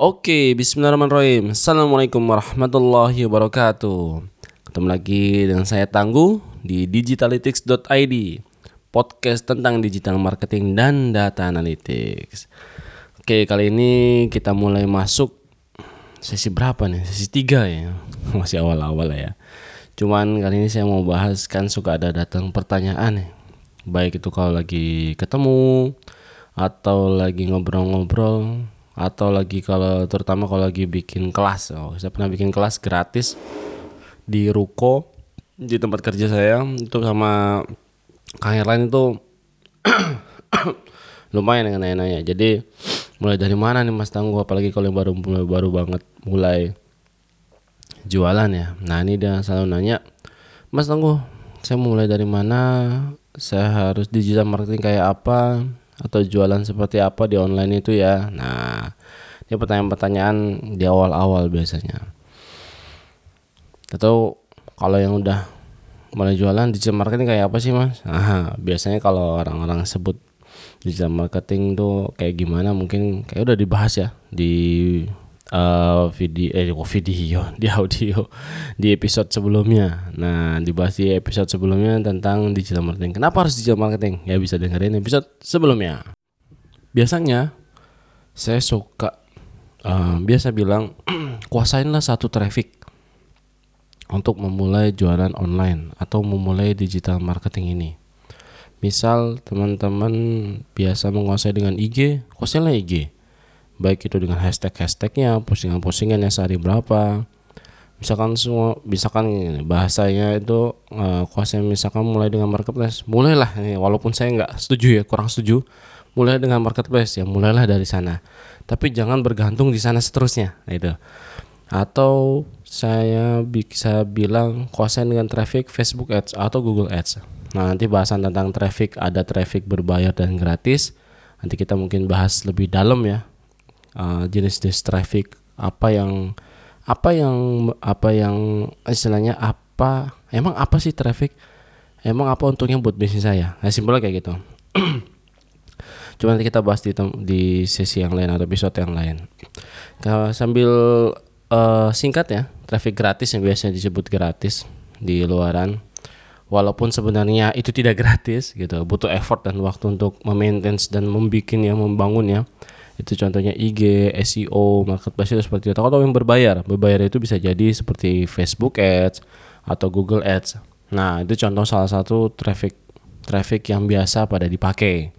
Oke, bismillahirrahmanirrahim. Assalamualaikum warahmatullahi wabarakatuh. Ketemu lagi dengan saya Tangguh di digitalytics.id, podcast tentang digital marketing dan data analytics. Oke, kali ini kita mulai masuk sesi berapa nih? Sesi 3 ya. Masih awal-awal ya. Cuman kali ini saya mau bahas kan suka ada datang pertanyaan nih. Baik itu kalau lagi ketemu atau lagi ngobrol-ngobrol atau lagi kalau terutama kalau lagi bikin kelas. Oh saya pernah bikin kelas gratis di ruko di tempat kerja saya. Itu sama kang lain itu lumayan dengan nanya-nanya jadi mulai dari mana nih mas tangguh? Apalagi kalau yang baru mulai baru banget mulai jualan ya. Nah ini dia selalu nanya mas tangguh saya mulai dari mana? Saya harus digital marketing kayak apa atau jualan seperti apa di online itu ya. Nah ini pertanyaan-pertanyaan di awal-awal biasanya. Atau kalau yang udah mulai jualan digital marketing kayak apa sih mas? Nah, biasanya kalau orang-orang sebut digital marketing tuh kayak gimana mungkin kayak udah dibahas ya di uh, video eh video di audio di episode sebelumnya. Nah, dibahas di episode sebelumnya tentang digital marketing. Kenapa harus digital marketing? Ya bisa dengerin episode sebelumnya. Biasanya saya suka uh, biasa bilang kuasainlah satu traffic untuk memulai jualan online atau memulai digital marketing ini. Misal teman-teman biasa menguasai dengan IG, kuasailah IG baik itu dengan hashtag-hashtagnya, postingan-postingannya sehari berapa. Misalkan semua, misalkan bahasanya itu uh, misalkan mulai dengan marketplace, mulailah ini walaupun saya nggak setuju ya, kurang setuju, mulai dengan marketplace ya, mulailah dari sana. Tapi jangan bergantung di sana seterusnya, nah, itu. Atau saya bisa bilang kuasain dengan traffic Facebook Ads atau Google Ads. Nah, nanti bahasan tentang traffic ada traffic berbayar dan gratis. Nanti kita mungkin bahas lebih dalam ya uh, jenis-jenis traffic apa yang apa yang apa yang istilahnya apa emang apa sih traffic? Emang apa untungnya buat bisnis saya? Nah simpelnya kayak gitu. Cuma nanti kita bahas di di sesi yang lain atau episode yang lain. Kalau sambil uh, singkat ya traffic gratis yang biasanya disebut gratis di luaran. Walaupun sebenarnya itu tidak gratis gitu butuh effort dan waktu untuk memaintain dan membikin ya membangun ya itu contohnya IG, SEO, marketplace itu seperti itu. Atau yang berbayar, berbayar itu bisa jadi seperti Facebook Ads atau Google Ads. Nah itu contoh salah satu traffic traffic yang biasa pada dipakai.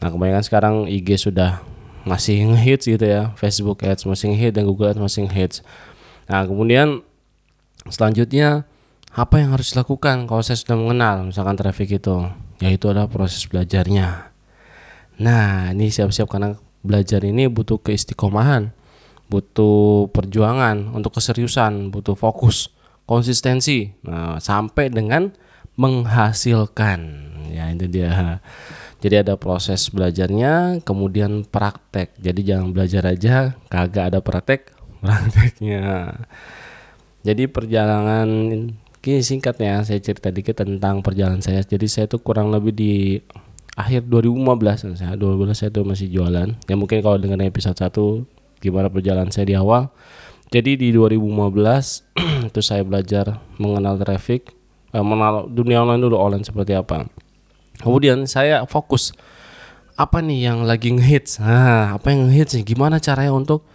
Nah kebanyakan sekarang IG sudah masih ngehits gitu ya, Facebook Ads masih ngehits dan Google Ads masih ngehits. Nah kemudian selanjutnya apa yang harus dilakukan kalau saya sudah mengenal misalkan traffic itu yaitu adalah proses belajarnya nah ini siap-siap karena belajar ini butuh keistiqomahan, butuh perjuangan untuk keseriusan, butuh fokus, konsistensi. Nah, sampai dengan menghasilkan. Ya, itu dia. Jadi ada proses belajarnya, kemudian praktek. Jadi jangan belajar aja, kagak ada praktek, prakteknya. Jadi perjalanan ini singkatnya saya cerita dikit tentang perjalanan saya. Jadi saya tuh kurang lebih di akhir 2015 saya 2015 saya tuh masih jualan. Ya mungkin kalau dengar episode 1 gimana perjalanan saya di awal. Jadi di 2015 itu saya belajar mengenal traffic eh, mengenal dunia online dulu online seperti apa. Kemudian saya fokus apa nih yang lagi ngehits? Nah apa yang ngehits nih? Gimana caranya untuk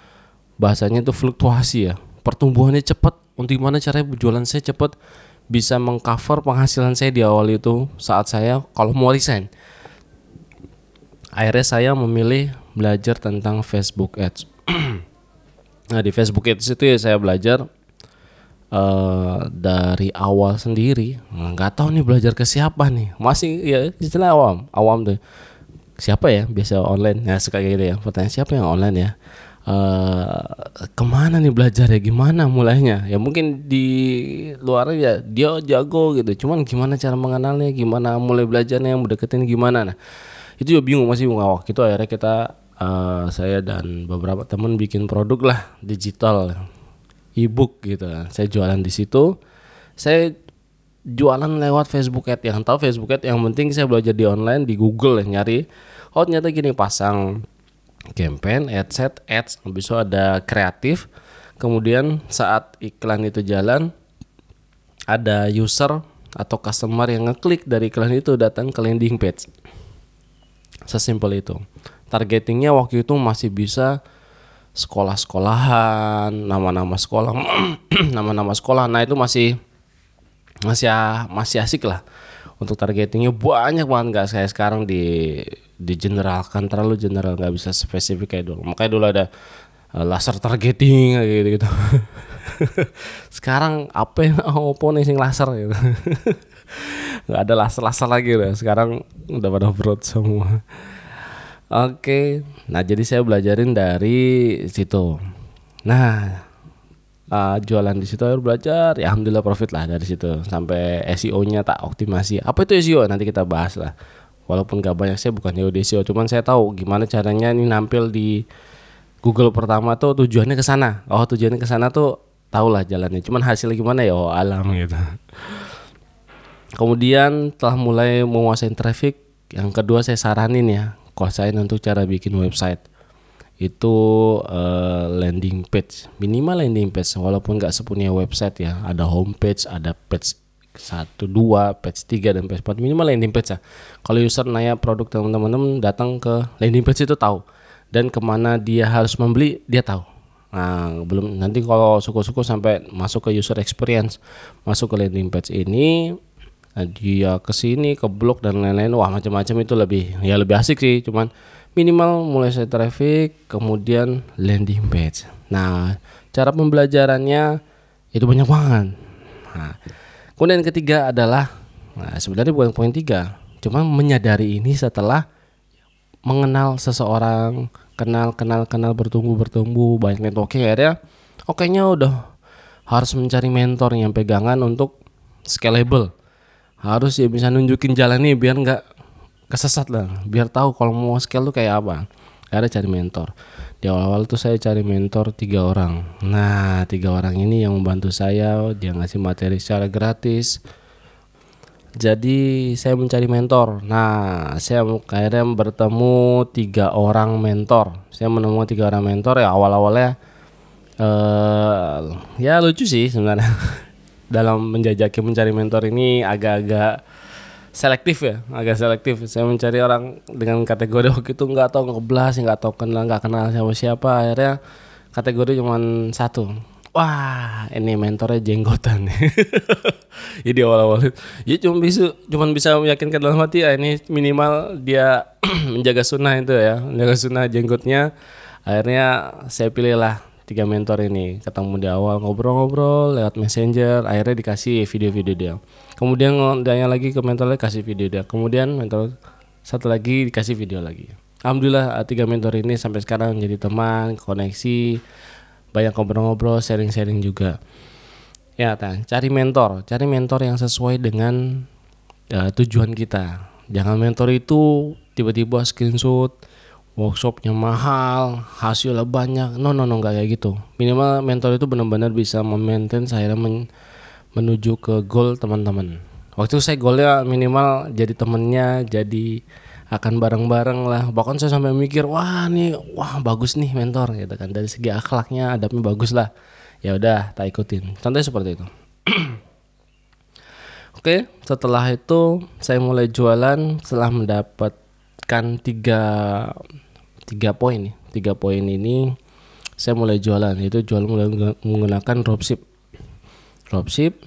bahasanya itu fluktuasi ya. Pertumbuhannya cepat untuk gimana caranya jualan saya cepat bisa mengcover penghasilan saya di awal itu saat saya kalau mau resign akhirnya saya memilih belajar tentang Facebook Ads. nah di Facebook Ads itu ya saya belajar uh, dari awal sendiri. Nggak tahu nih belajar ke siapa nih. Masih ya istilah awam, awam tuh. Siapa ya biasa online? Ya suka gitu ya. Pertanyaan siapa yang online ya? Uh, ke mana nih belajar ya gimana mulainya ya mungkin di luar ya dia jago gitu cuman gimana cara mengenalnya gimana mulai belajarnya yang deketin gimana nah itu juga bingung masih waktu itu. Akhirnya kita uh, saya dan beberapa teman bikin produk lah digital ebook gitu. Saya jualan di situ. Saya jualan lewat Facebook Ad. Yang tahu Facebook Ad yang penting saya belajar di online di Google ya nyari. Oh ternyata gini pasang campaign, ad set, ads, habis itu ada kreatif. Kemudian saat iklan itu jalan ada user atau customer yang ngeklik dari iklan itu datang ke landing page. Sesimpel itu. Targetingnya waktu itu masih bisa sekolah-sekolahan, nama-nama sekolah, nama-nama sekolah. Nah itu masih masih masih asik lah untuk targetingnya banyak banget nggak kayak sekarang di di generalkan terlalu general nggak bisa spesifik kayak dulu makanya dulu ada uh, laser targeting gitu gitu sekarang apa yang nih sing laser gitu nggak ada laser lagi lah sekarang udah pada broad semua. Oke. Nah jadi saya belajarin dari situ. Nah uh, jualan di situ akhirnya belajar. Ya alhamdulillah profit lah dari situ. Sampai SEO-nya tak optimasi. Apa itu SEO nanti kita bahas lah. Walaupun gak banyak saya bukan di SEO cuman saya tahu gimana caranya ini nampil di Google pertama tuh tujuannya ke sana. Oh tujuannya ke sana tuh tau lah jalannya. Cuman hasilnya gimana ya? Oh alam gitu kemudian telah mulai menguasai traffic. Yang kedua saya saranin ya kuasain untuk cara bikin website. Itu uh, landing page minimal landing page. Walaupun nggak sepunya website ya ada homepage ada page satu dua page tiga dan page empat. Minimal landing page ya. Kalau user nanya produk teman-teman datang ke landing page itu tahu. Dan ke mana dia harus membeli dia tahu. Nah belum nanti kalau suku-suku sampai masuk ke user experience masuk ke landing page ini dia ke sini ke blog dan lain-lain. Wah macam-macam itu lebih ya lebih asik sih. Cuman minimal mulai saya traffic kemudian landing page. Nah cara pembelajarannya itu banyak banget. Nah, kemudian ketiga adalah nah sebenarnya bukan poin tiga cuma menyadari ini setelah mengenal seseorang kenal kenal kenal bertumbuh bertumbuh banyak networking akhirnya oke nya udah harus mencari mentor yang pegangan untuk scalable harus ya bisa nunjukin jalan nih biar nggak kesesat lah. Biar tahu kalau mau scale tuh kayak apa. Ada cari mentor. Di awal-awal tuh saya cari mentor tiga orang. Nah tiga orang ini yang membantu saya dia ngasih materi secara gratis. Jadi saya mencari mentor. Nah saya akhirnya bertemu tiga orang mentor. Saya menemukan tiga orang mentor ya awal-awalnya uh, ya lucu sih sebenarnya dalam menjajaki mencari mentor ini agak-agak selektif ya agak selektif. Saya mencari orang dengan kategori waktu itu nggak tahu ngeblas nggak tahu kenal nggak kenal siapa siapa. Akhirnya kategori cuma satu. Wah ini mentornya jenggotan. Jadi awal-awal ya cuma bisa cuma bisa meyakinkan dalam hati ya ini minimal dia menjaga sunnah itu ya menjaga sunnah jenggotnya. Akhirnya saya pilih lah tiga mentor ini. Ketemu di awal ngobrol-ngobrol lewat messenger akhirnya dikasih video-video dia. Kemudian tanya lagi ke mentornya kasih video dia. Kemudian mentor satu lagi dikasih video lagi. Alhamdulillah tiga mentor ini sampai sekarang jadi teman koneksi banyak ngobrol-ngobrol sharing-sharing juga. Ya tan cari mentor. Cari mentor yang sesuai dengan uh, tujuan kita. Jangan mentor itu tiba-tiba screenshot workshopnya mahal, hasilnya banyak. No no no nggak kayak gitu. Minimal mentor itu benar-benar bisa memaintain saya men menuju ke goal teman-teman. Waktu itu saya goalnya minimal jadi temennya, jadi akan bareng-bareng lah. Bahkan saya sampai mikir, wah nih, wah bagus nih mentor gitu kan. Dari segi akhlaknya, adabnya bagus lah. Ya udah, tak ikutin. Contohnya seperti itu. Oke, setelah itu saya mulai jualan setelah mendapatkan tiga tiga poin nih. Tiga poin ini saya mulai jualan itu jual mulai menggunakan dropship dropship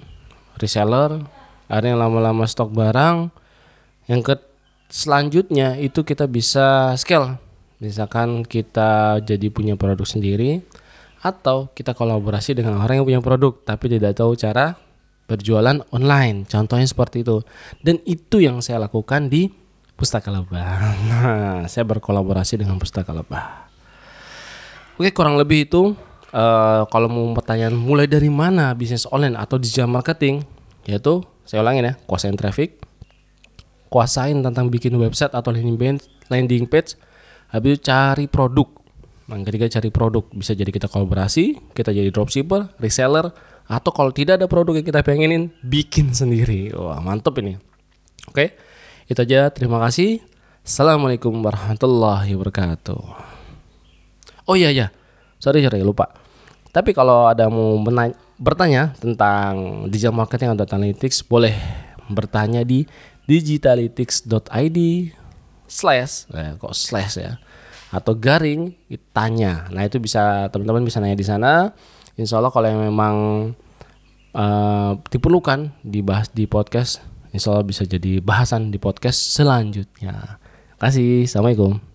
reseller akhirnya lama-lama stok barang. Yang ke selanjutnya itu kita bisa scale. Misalkan kita jadi punya produk sendiri atau kita kolaborasi dengan orang yang punya produk tapi tidak tahu cara berjualan online. Contohnya seperti itu. Dan itu yang saya lakukan di Pustaka Lebah. Nah, saya berkolaborasi dengan Pustaka Lebah. Oke, kurang lebih itu uh, kalau mau pertanyaan mulai dari mana bisnis online atau digital marketing, yaitu saya ulangin ya, kuasain traffic, kuasain tentang bikin website atau landing page, habis itu cari produk. Yang ketiga cari produk, bisa jadi kita kolaborasi, kita jadi dropshipper, reseller, atau kalau tidak ada produk yang kita pengenin, bikin sendiri. Wah, mantap ini. Oke. Itu aja, terima kasih. Assalamualaikum warahmatullahi wabarakatuh. Oh iya iya. Sorry sorry lupa. Tapi kalau ada mau bertanya tentang digital marketing atau analytics boleh bertanya di digitalytics.id slash eh, kok slash ya atau garing tanya. Nah itu bisa teman-teman bisa nanya di sana. Insya Allah kalau yang memang uh, diperlukan dibahas di podcast, insya Allah bisa jadi bahasan di podcast selanjutnya. Kasih, assalamualaikum.